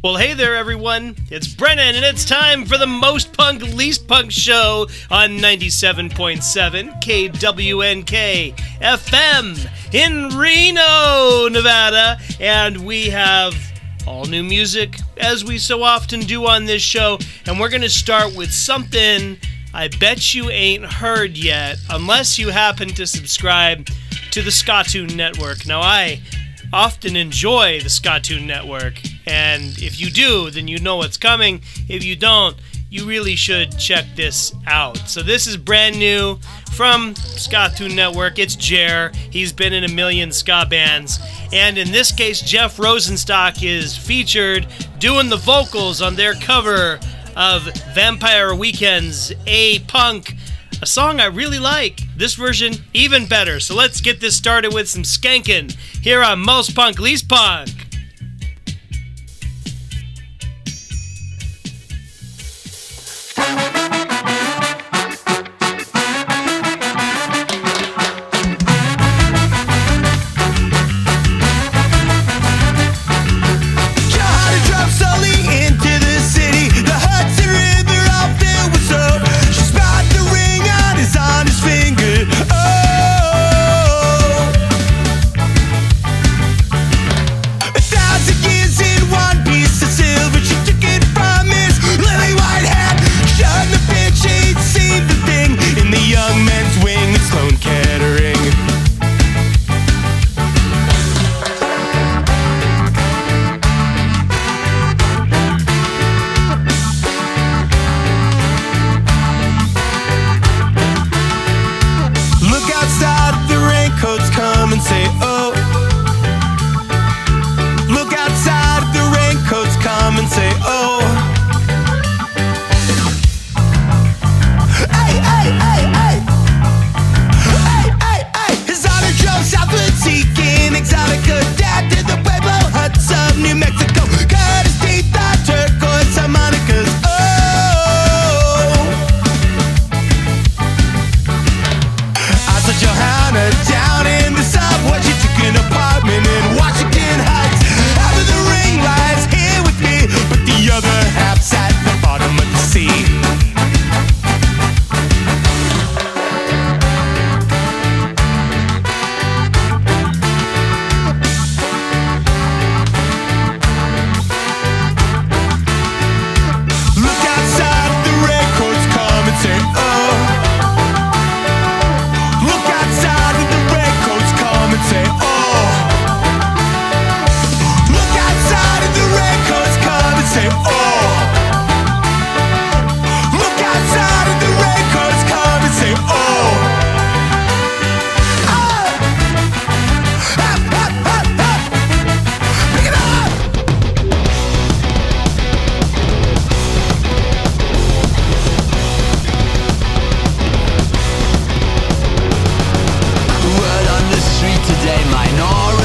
Well, hey there, everyone. It's Brennan, and it's time for the most punk, least punk show on 97.7 KWNK FM in Reno, Nevada. And we have all new music, as we so often do on this show. And we're going to start with something I bet you ain't heard yet, unless you happen to subscribe to the Skatune Network. Now, I often enjoy the Skatune Network, and if you do, then you know what's coming. If you don't, you really should check this out. So this is brand new from Skatune Network. It's Jer. He's been in a million ska bands. And in this case, Jeff Rosenstock is featured doing the vocals on their cover of Vampire Weekend's A Punk a song I really like. This version, even better. So let's get this started with some skanking here on Most Punk Least Punk. My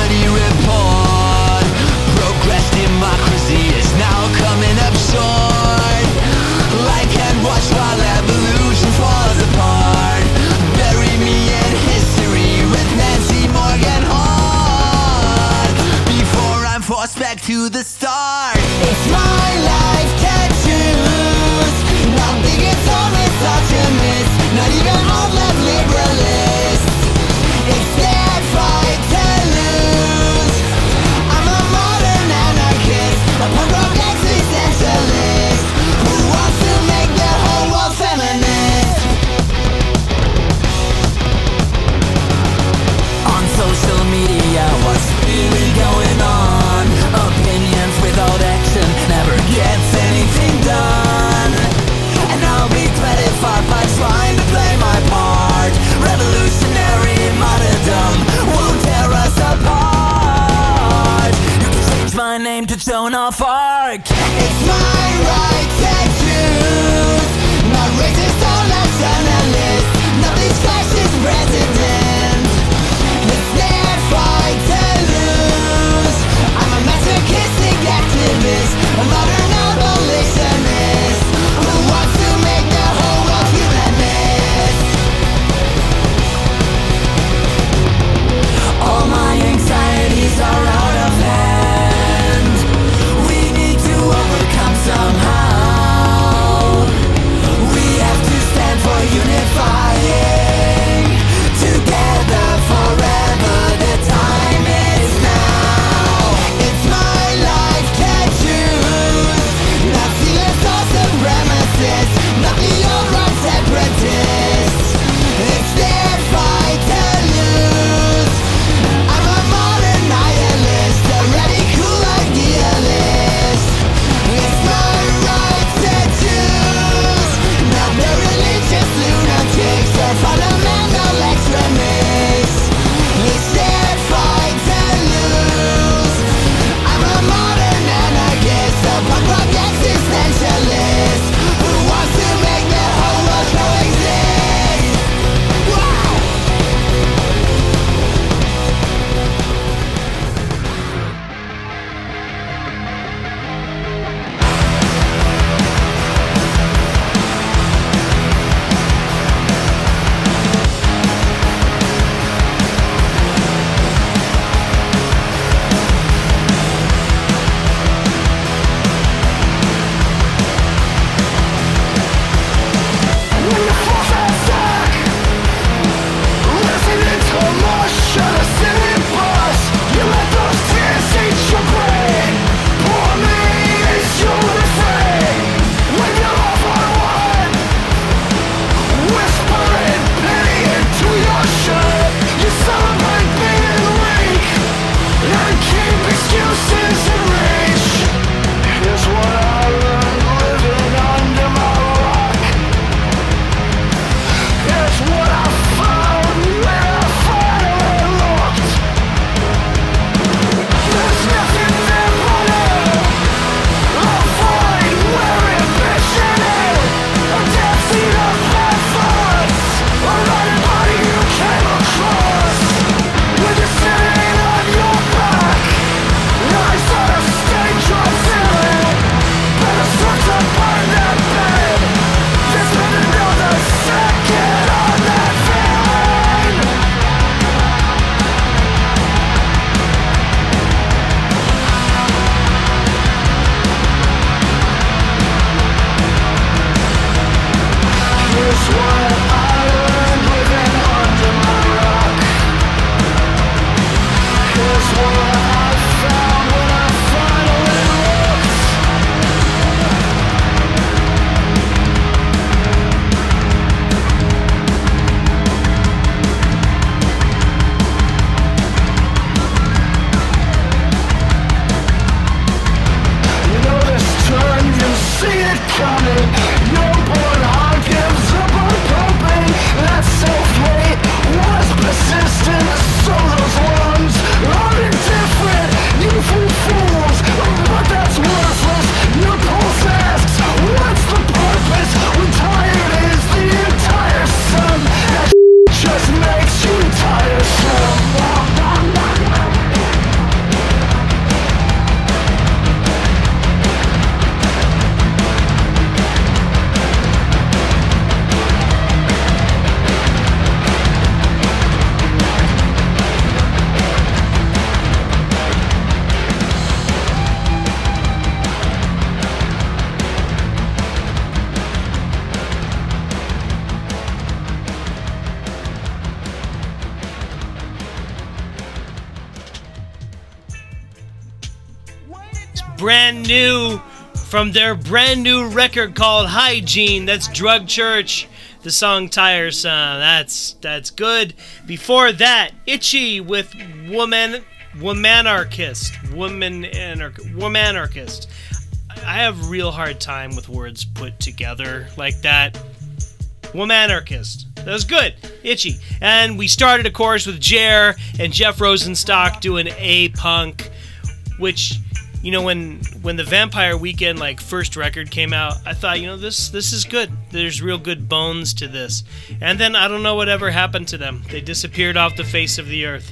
fire. Brand new from their brand new record called Hygiene. That's Drug Church. The song Tiresome. That's that's good. Before that, Itchy with Woman Womanarchist. Woman Womanarchist. I have real hard time with words put together like that. Womanarchist. That was good. Itchy. And we started, of course, with Jer and Jeff Rosenstock doing A Punk, which you know when when the Vampire Weekend like first record came out, I thought you know this this is good. There's real good bones to this. And then I don't know whatever happened to them. They disappeared off the face of the earth.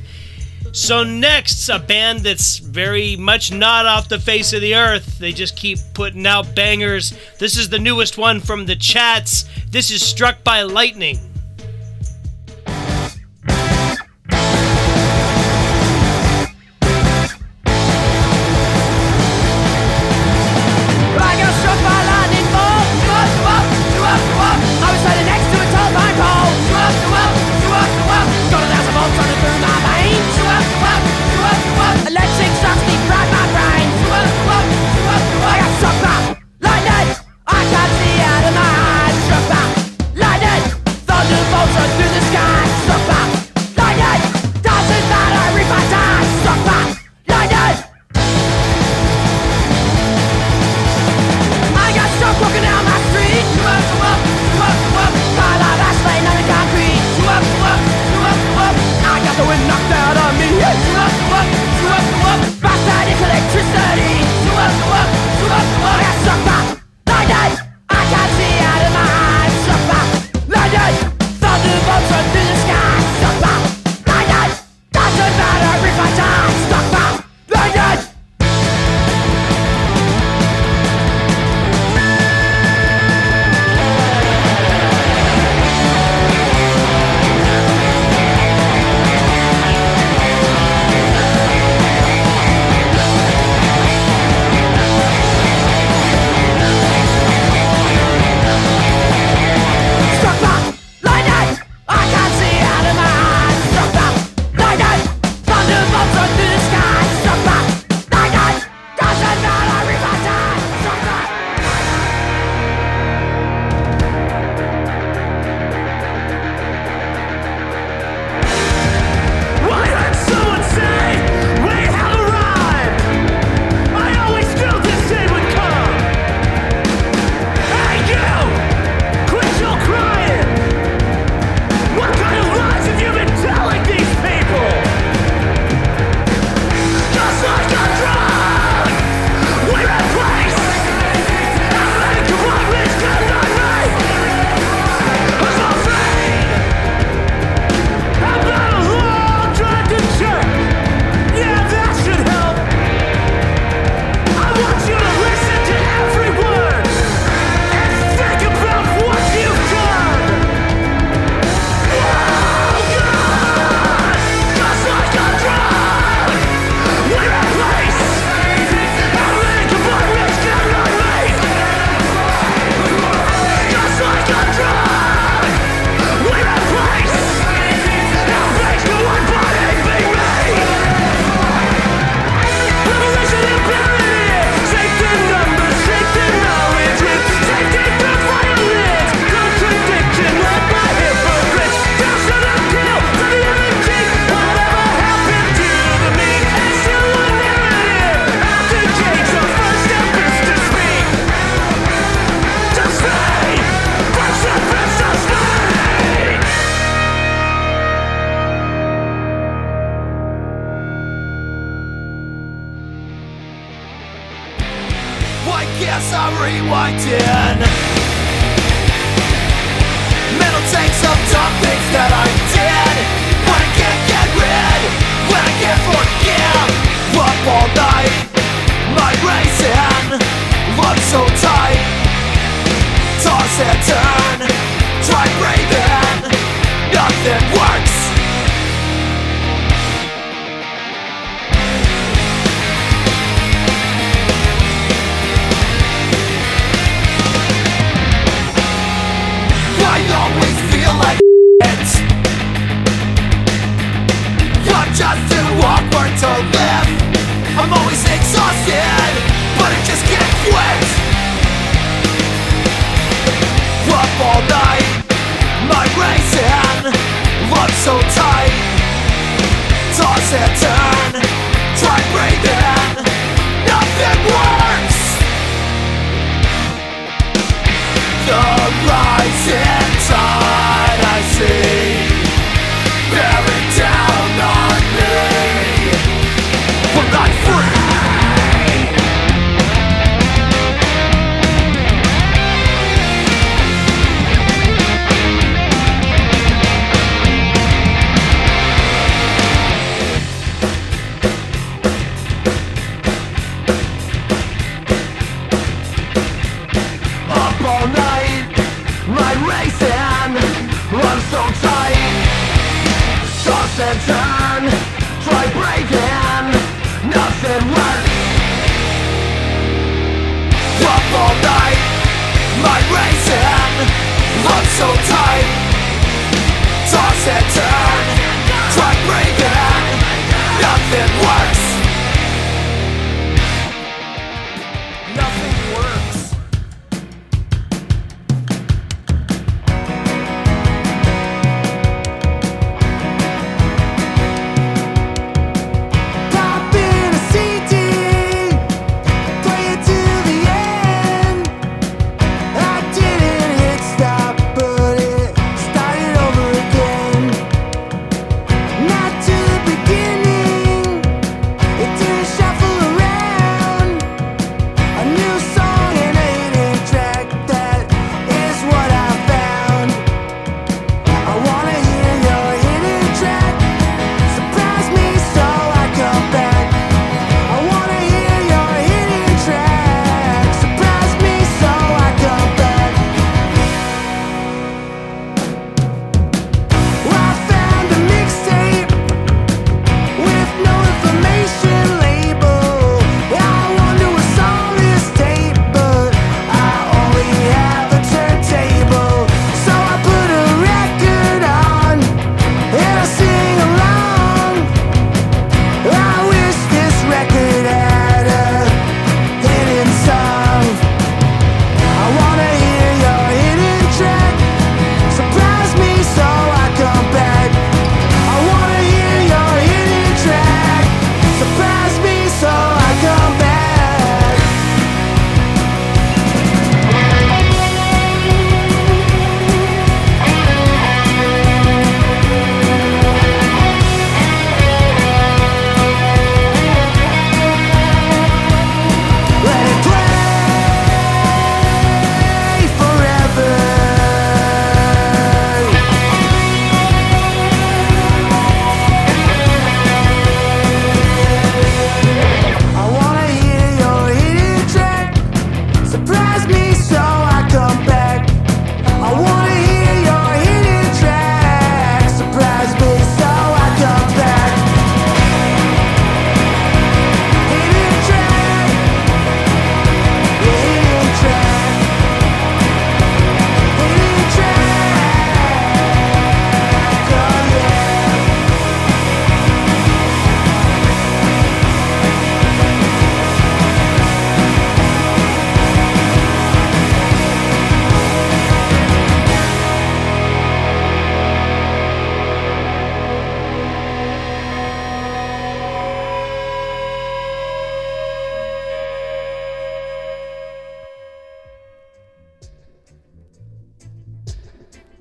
So next, a band that's very much not off the face of the earth. They just keep putting out bangers. This is the newest one from the chats. This is Struck by Lightning.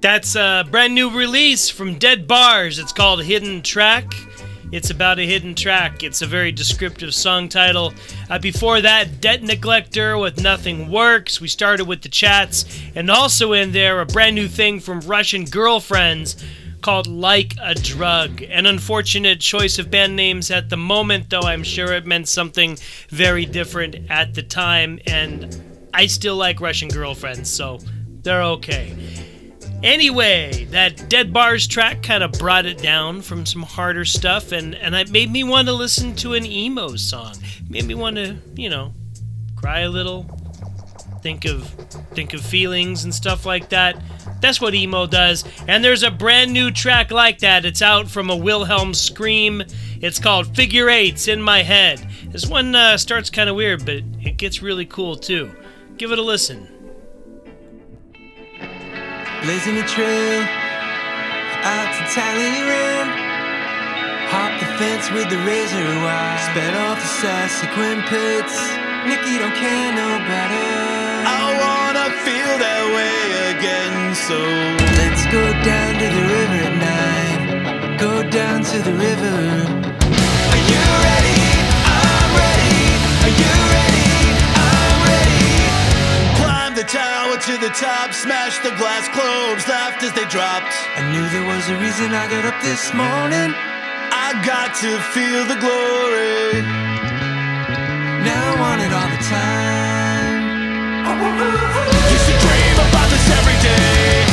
That's a brand new release from Dead Bars. It's called Hidden Track. It's about a hidden track. It's a very descriptive song title. Uh, before that, Debt Neglector with Nothing Works. We started with the chats. And also in there, a brand new thing from Russian Girlfriends called Like a Drug. An unfortunate choice of band names at the moment, though I'm sure it meant something very different at the time. And I still like Russian Girlfriends, so they're okay. Anyway, that Dead Bars track kind of brought it down from some harder stuff, and and it made me want to listen to an emo song. Made me want to, you know, cry a little, think of think of feelings and stuff like that. That's what emo does. And there's a brand new track like that. It's out from a Wilhelm Scream. It's called Figure Eights in My Head. This one uh, starts kind of weird, but it gets really cool too. Give it a listen blazing a trail out to Talleyrand. Hop the fence with the razor wire, sped off the subsequent pits. Nikki don't care no better. I wanna feel that way again, so let's go down to the river at night. Go down to the river. Are you ready? I'm ready. Are you ready? to the top, smashed the glass globes, laughed as they dropped. I knew there was a reason I got up this morning. I got to feel the glory. Now I want it all the time. Used to dream about this every day.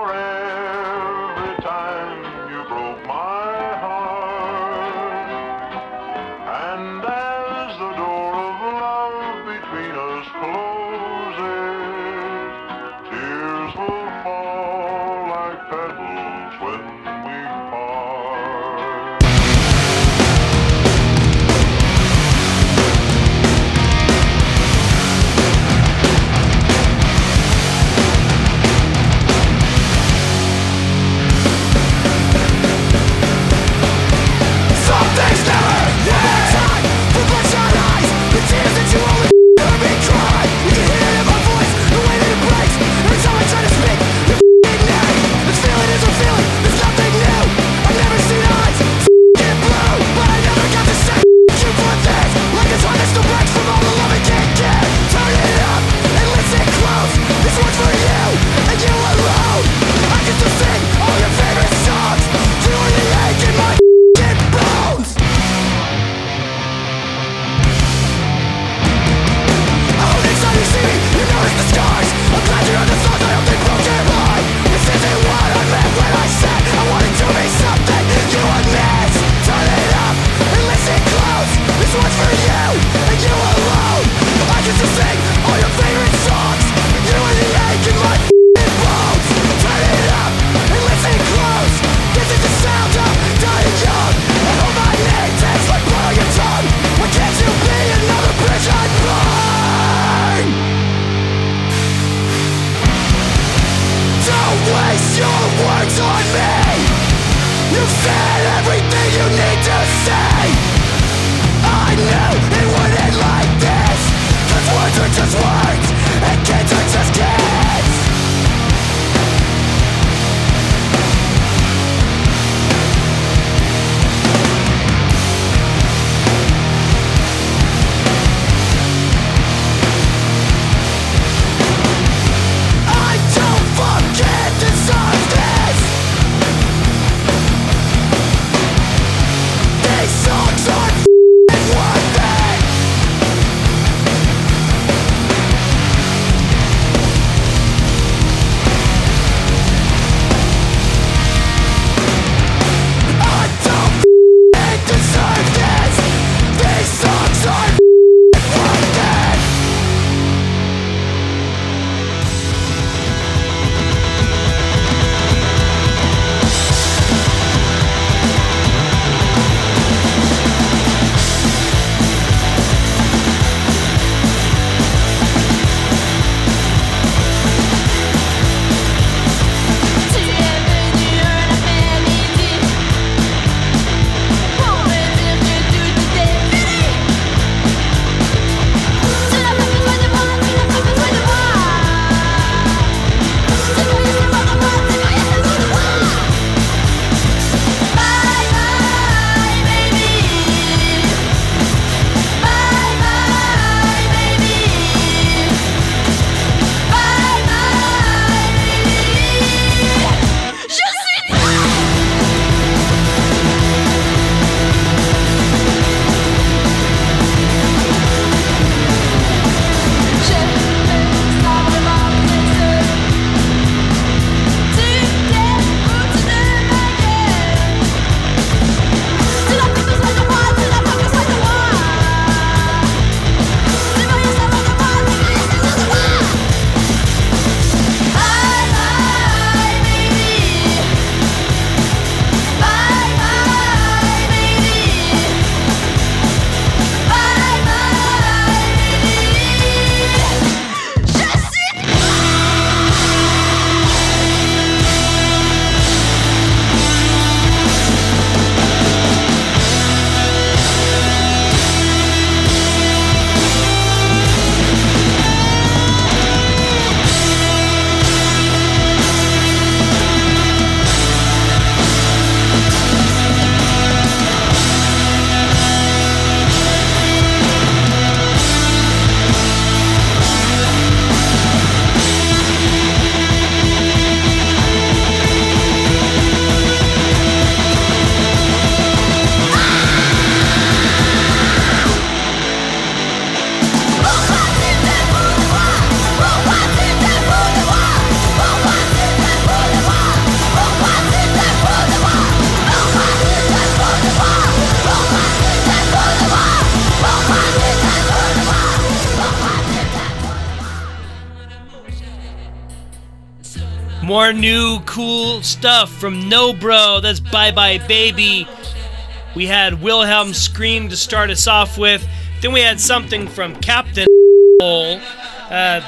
Lawrence. Favorite song. More new cool stuff from No Bro. That's Bye Bye Baby. We had Wilhelm Scream to start us off with. Then we had something from Captain. Uh,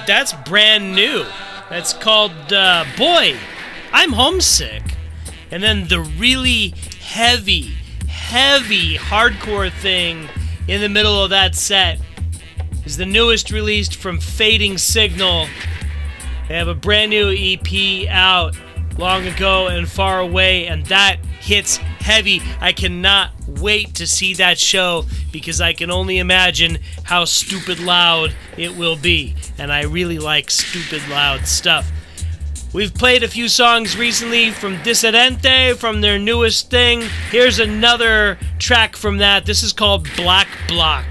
that's brand new. That's called uh, Boy, I'm Homesick. And then the really heavy, heavy hardcore thing in the middle of that set is the newest released from Fading Signal. They have a brand new EP out long ago and far away, and that hits heavy. I cannot wait to see that show because I can only imagine how stupid loud it will be. And I really like stupid loud stuff. We've played a few songs recently from Dissidente from their newest thing. Here's another track from that. This is called Black Block.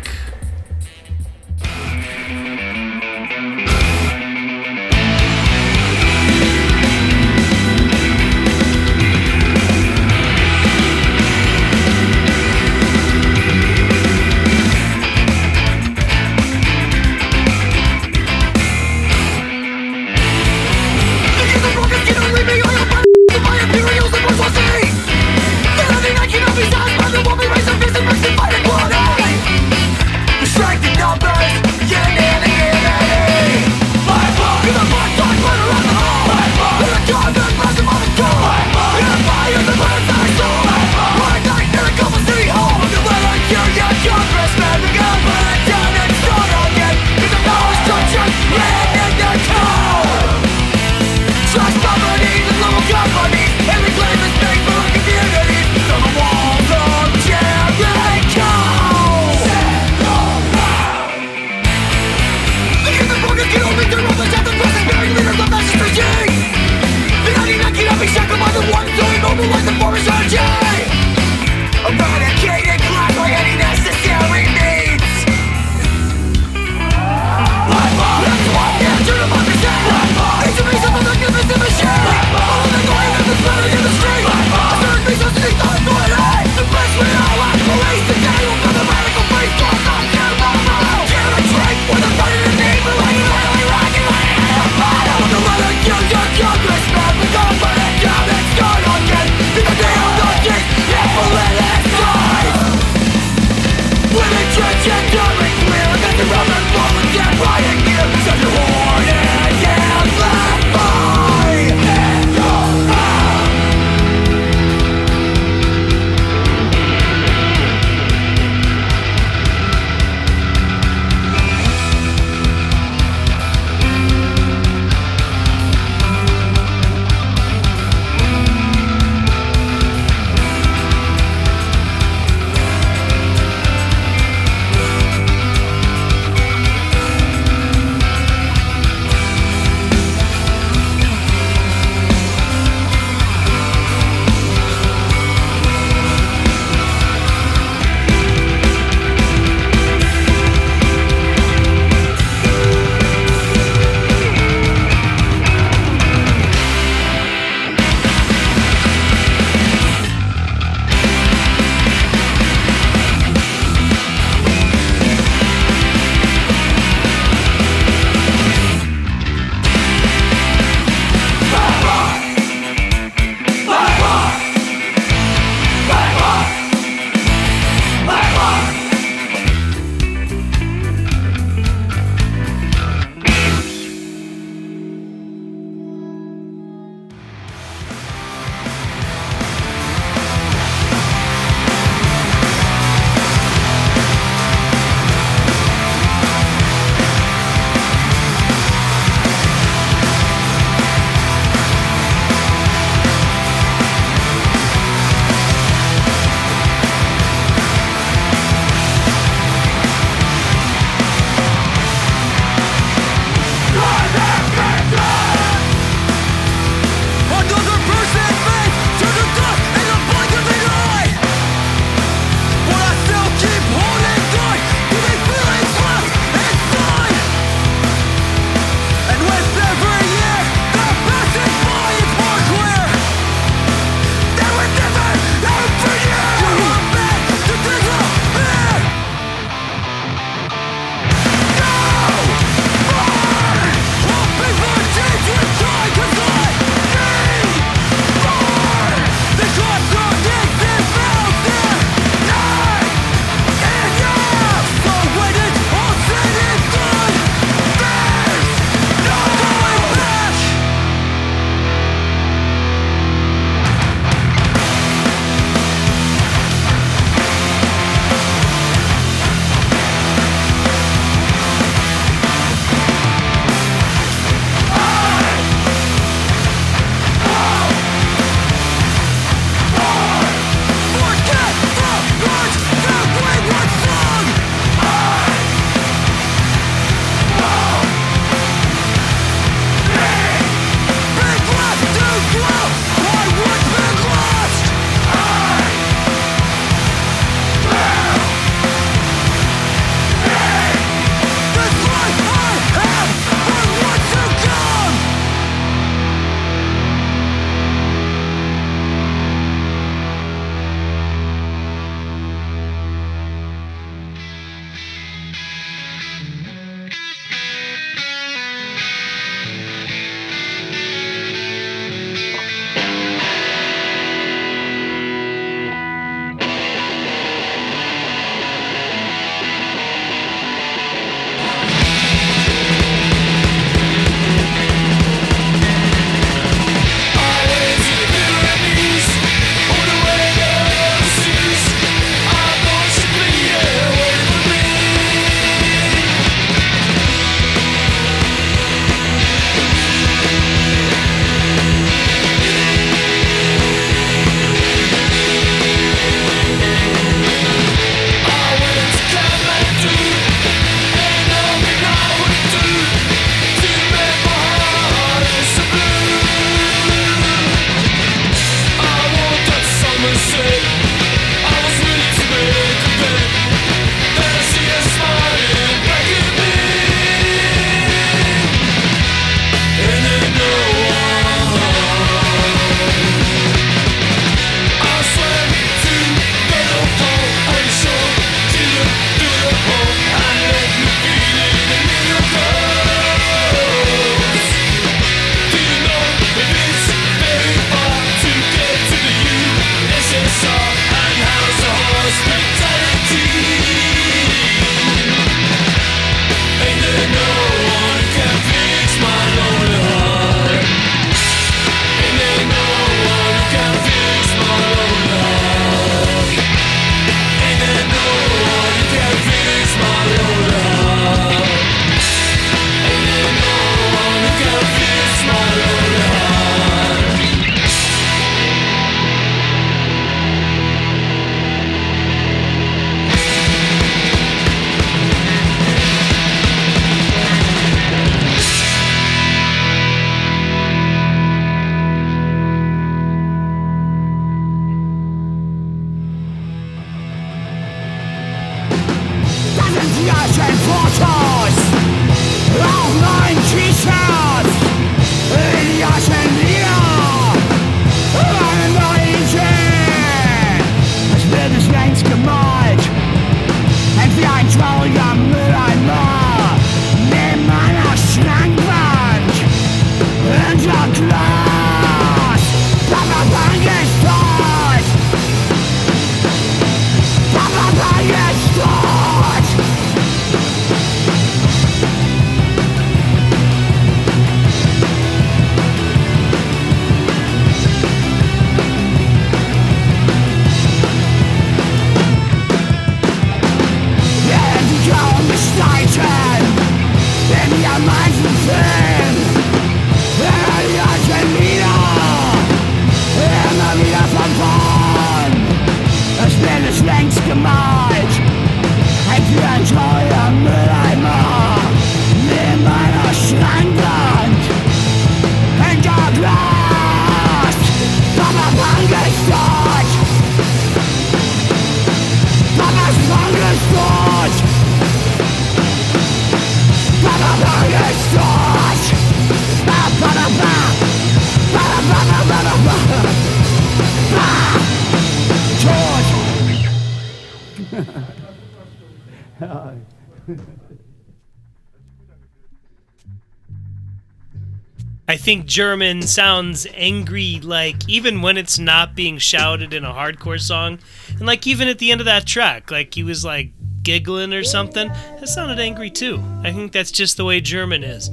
Think German sounds angry, like even when it's not being shouted in a hardcore song, and like even at the end of that track, like he was like giggling or something. That sounded angry too. I think that's just the way German is.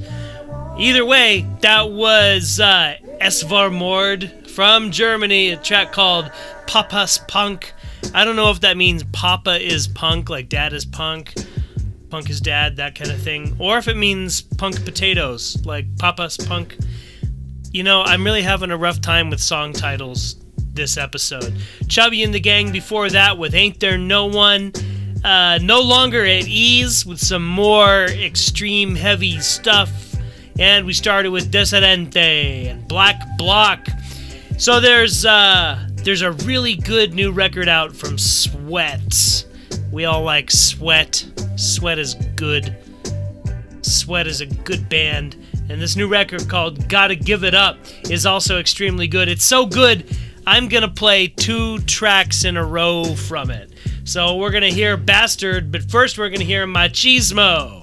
Either way, that was uh, Es War Mord from Germany, a track called Papa's Punk. I don't know if that means Papa is punk, like dad is punk, punk is dad, that kind of thing, or if it means punk potatoes, like Papa's Punk. You know, I'm really having a rough time with song titles this episode. Chubby and the Gang before that with Ain't There No One. Uh, no longer at ease with some more extreme heavy stuff. And we started with Decidente and Black Block. So there's uh, there's a really good new record out from Sweat. We all like Sweat. Sweat is good. Sweat is a good band. And this new record called Gotta Give It Up is also extremely good. It's so good, I'm gonna play two tracks in a row from it. So we're gonna hear Bastard, but first we're gonna hear Machismo.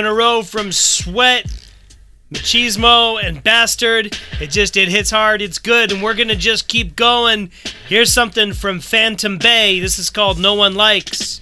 in a row from Sweat, Machismo, and Bastard. It just it hits hard. It's good, and we're gonna just keep going. Here's something from Phantom Bay. This is called No One Likes.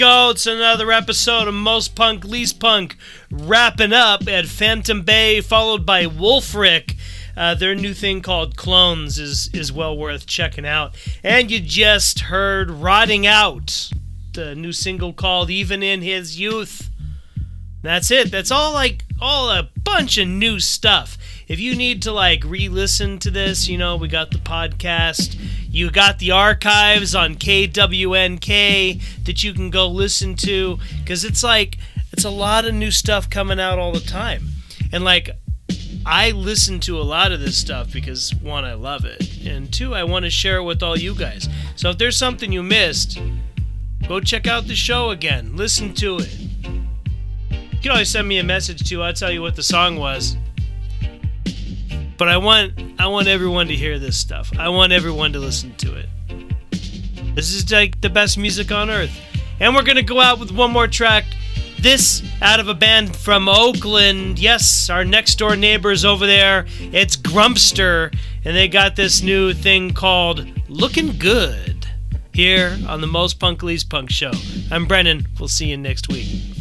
Go. It's another episode of Most Punk, Least Punk, wrapping up at Phantom Bay, followed by Wolfric. Uh, their new thing called Clones is is well worth checking out. And you just heard Rotting Out, the new single called Even in His Youth. That's it. That's all like all a bunch of new stuff. If you need to like re-listen to this, you know, we got the podcast. You got the archives on KWNK that you can go listen to cuz it's like it's a lot of new stuff coming out all the time. And like I listen to a lot of this stuff because one, I love it, and two, I want to share it with all you guys. So if there's something you missed, go check out the show again. Listen to it. You can always send me a message too. I'll tell you what the song was. But I want I want everyone to hear this stuff. I want everyone to listen to it. This is like the best music on earth. And we're gonna go out with one more track. This out of a band from Oakland. Yes, our next door neighbors over there. It's Grumpster, and they got this new thing called Looking Good here on the Most Punk Least Punk Show. I'm Brennan. We'll see you next week.